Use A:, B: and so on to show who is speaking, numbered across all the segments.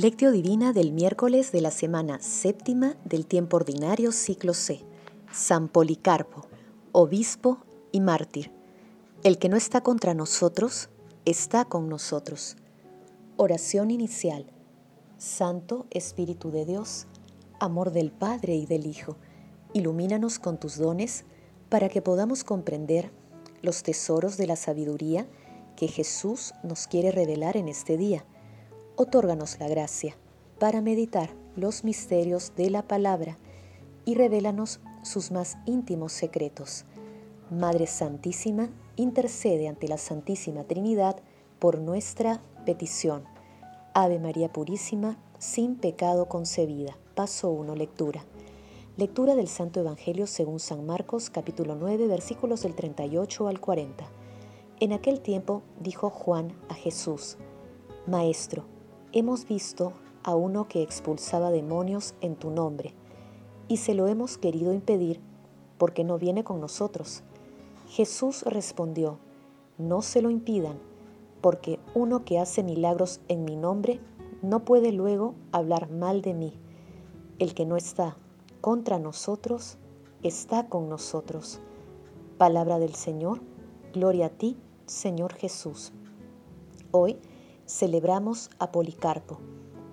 A: Lectio Divina del miércoles de la semana séptima del tiempo ordinario ciclo C. San Policarpo, obispo y mártir. El que no está contra nosotros, está con nosotros. Oración inicial. Santo Espíritu de Dios, amor del Padre y del Hijo, ilumínanos con tus dones para que podamos comprender los tesoros de la sabiduría que Jesús nos quiere revelar en este día otórganos la gracia para meditar los misterios de la palabra y revélanos sus más íntimos secretos. Madre Santísima, intercede ante la Santísima Trinidad por nuestra petición. Ave María Purísima, sin pecado concebida. Paso 1, lectura. Lectura del Santo Evangelio según San Marcos capítulo 9 versículos del 38 al 40. En aquel tiempo dijo Juan a Jesús, Maestro, hemos visto a uno que expulsaba demonios en tu nombre, y se lo hemos querido impedir porque no viene con nosotros. Jesús respondió, no se lo impidan, porque uno que hace milagros en mi nombre no puede luego hablar mal de mí. El que no está contra nosotros, está con nosotros. Palabra del Señor, gloria a ti, Señor Jesús. Hoy celebramos a Policarpo,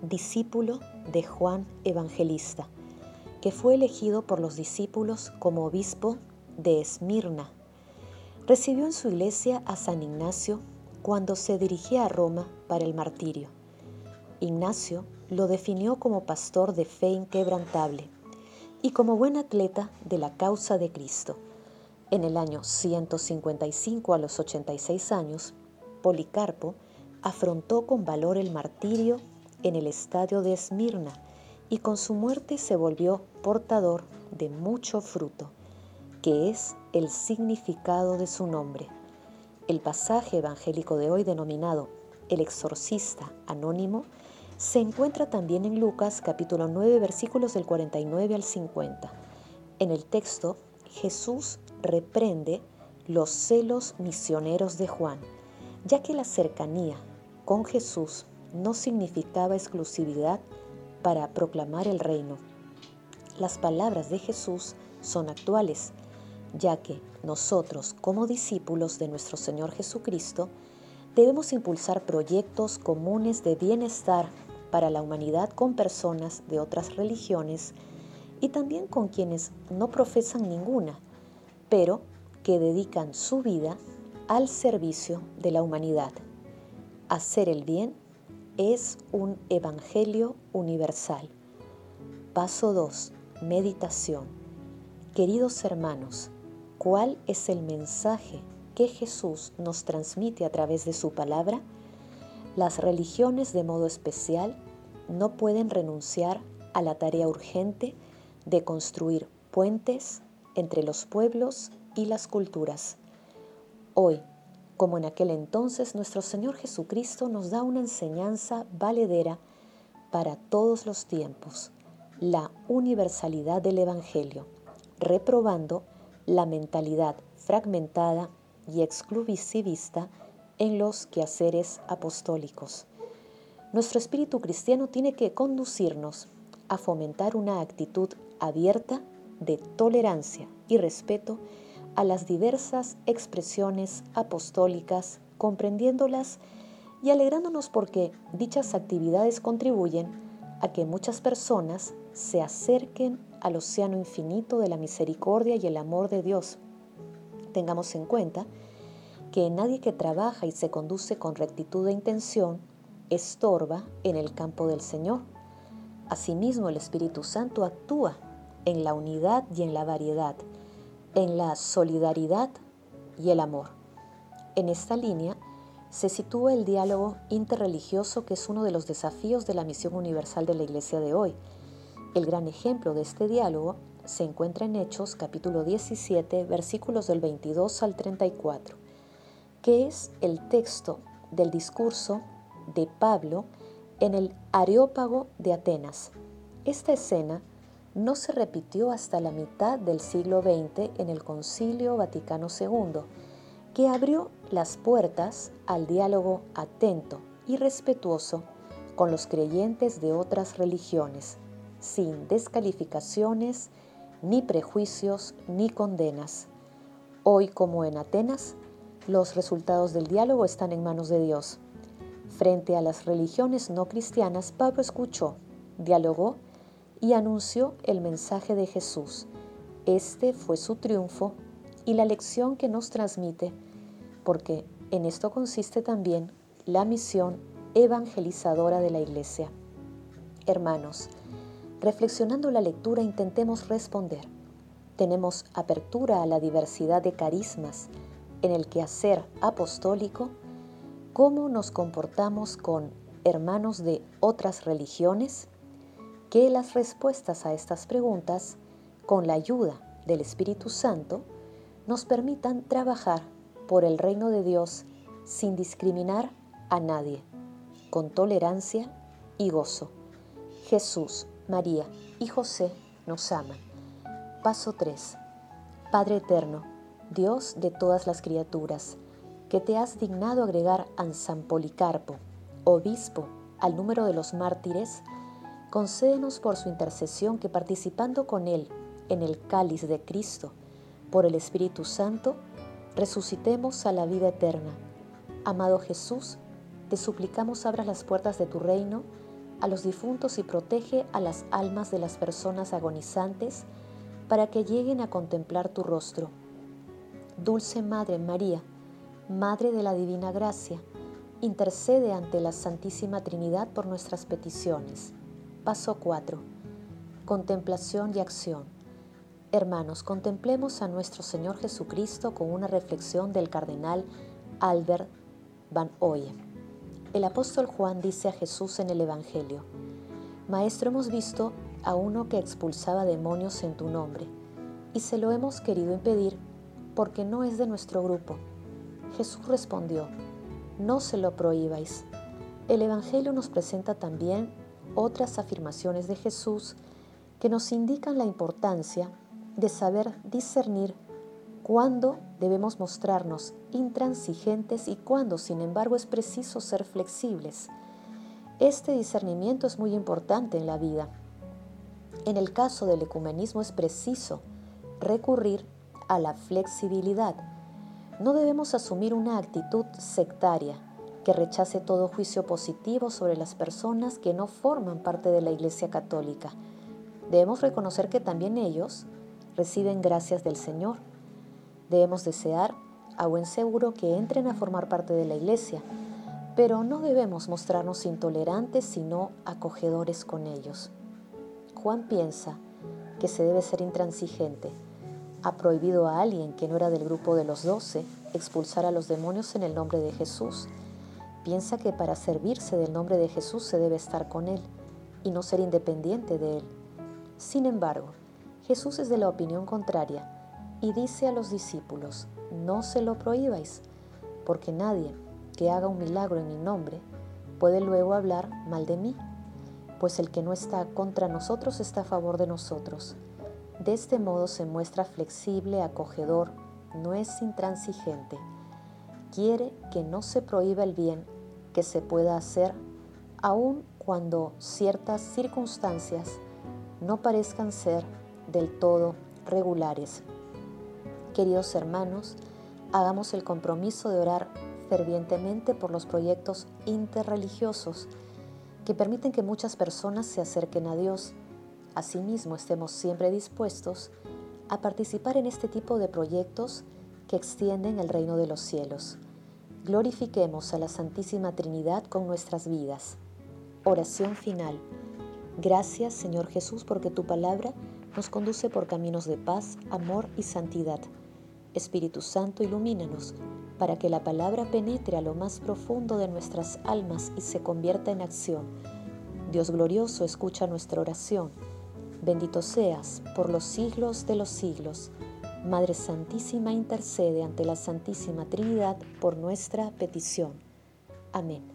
A: discípulo de Juan Evangelista, que fue elegido por los discípulos como obispo de Esmirna. Recibió en su iglesia a San Ignacio cuando se dirigía a Roma para el martirio. Ignacio lo definió como pastor de fe inquebrantable y como buen atleta de la causa de Cristo. En el año 155 a los 86 años, Policarpo afrontó con valor el martirio en el estadio de Esmirna y con su muerte se volvió portador de mucho fruto, que es el significado de su nombre. El pasaje evangélico de hoy denominado El exorcista anónimo se encuentra también en Lucas capítulo 9 versículos del 49 al 50. En el texto, Jesús reprende los celos misioneros de Juan, ya que la cercanía con Jesús no significaba exclusividad para proclamar el reino. Las palabras de Jesús son actuales, ya que nosotros como discípulos de nuestro Señor Jesucristo debemos impulsar proyectos comunes de bienestar para la humanidad con personas de otras religiones y también con quienes no profesan ninguna, pero que dedican su vida al servicio de la humanidad. Hacer el bien es un evangelio universal. Paso 2. Meditación. Queridos hermanos, ¿cuál es el mensaje que Jesús nos transmite a través de su palabra? Las religiones de modo especial no pueden renunciar a la tarea urgente de construir puentes entre los pueblos y las culturas. Hoy, como en aquel entonces, nuestro Señor Jesucristo nos da una enseñanza valedera para todos los tiempos, la universalidad del Evangelio, reprobando la mentalidad fragmentada y exclusivista en los quehaceres apostólicos. Nuestro espíritu cristiano tiene que conducirnos a fomentar una actitud abierta de tolerancia y respeto a las diversas expresiones apostólicas, comprendiéndolas y alegrándonos porque dichas actividades contribuyen a que muchas personas se acerquen al océano infinito de la misericordia y el amor de Dios. Tengamos en cuenta que nadie que trabaja y se conduce con rectitud de intención estorba en el campo del Señor. Asimismo, el Espíritu Santo actúa en la unidad y en la variedad en la solidaridad y el amor. En esta línea se sitúa el diálogo interreligioso que es uno de los desafíos de la misión universal de la Iglesia de hoy. El gran ejemplo de este diálogo se encuentra en Hechos capítulo 17 versículos del 22 al 34, que es el texto del discurso de Pablo en el Areópago de Atenas. Esta escena no se repitió hasta la mitad del siglo XX en el Concilio Vaticano II, que abrió las puertas al diálogo atento y respetuoso con los creyentes de otras religiones, sin descalificaciones, ni prejuicios, ni condenas. Hoy, como en Atenas, los resultados del diálogo están en manos de Dios. Frente a las religiones no cristianas, Pablo escuchó, dialogó y anunció el mensaje de Jesús. Este fue su triunfo y la lección que nos transmite, porque en esto consiste también la misión evangelizadora de la Iglesia. Hermanos, reflexionando la lectura intentemos responder. Tenemos apertura a la diversidad de carismas en el quehacer apostólico, cómo nos comportamos con hermanos de otras religiones, que las respuestas a estas preguntas, con la ayuda del Espíritu Santo, nos permitan trabajar por el reino de Dios sin discriminar a nadie, con tolerancia y gozo. Jesús, María y José nos aman. Paso 3. Padre Eterno, Dios de todas las criaturas, que te has dignado agregar a San Policarpo, obispo, al número de los mártires, concédenos por su intercesión que participando con él en el cáliz de Cristo, por el Espíritu Santo, resucitemos a la vida eterna. Amado Jesús, te suplicamos abras las puertas de tu reino a los difuntos y protege a las almas de las personas agonizantes para que lleguen a contemplar tu rostro. Dulce Madre María, Madre de la Divina Gracia, intercede ante la Santísima Trinidad por nuestras peticiones. Paso 4. Contemplación y acción. Hermanos, contemplemos a nuestro Señor Jesucristo con una reflexión del cardenal Albert Van Oye. El apóstol Juan dice a Jesús en el Evangelio, Maestro, hemos visto a uno que expulsaba demonios en tu nombre, y se lo hemos querido impedir porque no es de nuestro grupo. Jesús respondió, No se lo prohibáis. El Evangelio nos presenta también otras afirmaciones de Jesús que nos indican la importancia de saber discernir cuándo debemos mostrarnos intransigentes y cuándo, sin embargo, es preciso ser flexibles. Este discernimiento es muy importante en la vida. En el caso del ecumenismo es preciso recurrir a la flexibilidad. No debemos asumir una actitud sectaria que rechace todo juicio positivo sobre las personas que no forman parte de la Iglesia Católica. Debemos reconocer que también ellos reciben gracias del Señor. Debemos desear, a buen seguro, que entren a formar parte de la iglesia, pero no debemos mostrarnos intolerantes, sino acogedores con ellos. Juan piensa que se debe ser intransigente. Ha prohibido a alguien que no era del grupo de los doce expulsar a los demonios en el nombre de Jesús. Piensa que para servirse del nombre de Jesús se debe estar con Él y no ser independiente de Él. Sin embargo, Jesús es de la opinión contraria y dice a los discípulos, no se lo prohíbáis, porque nadie que haga un milagro en mi nombre puede luego hablar mal de mí, pues el que no está contra nosotros está a favor de nosotros. De este modo se muestra flexible, acogedor, no es intransigente. Quiere que no se prohíba el bien que se pueda hacer, aun cuando ciertas circunstancias no parezcan ser del todo regulares. Queridos hermanos, hagamos el compromiso de orar fervientemente por los proyectos interreligiosos que permiten que muchas personas se acerquen a Dios. Asimismo, estemos siempre dispuestos a participar en este tipo de proyectos que extienden el reino de los cielos. Glorifiquemos a la Santísima Trinidad con nuestras vidas. Oración final. Gracias Señor Jesús porque tu palabra nos conduce por caminos de paz, amor y santidad. Espíritu Santo, ilumínanos para que la palabra penetre a lo más profundo de nuestras almas y se convierta en acción. Dios glorioso, escucha nuestra oración. Bendito seas por los siglos de los siglos. Madre Santísima, intercede ante la Santísima Trinidad por nuestra petición. Amén.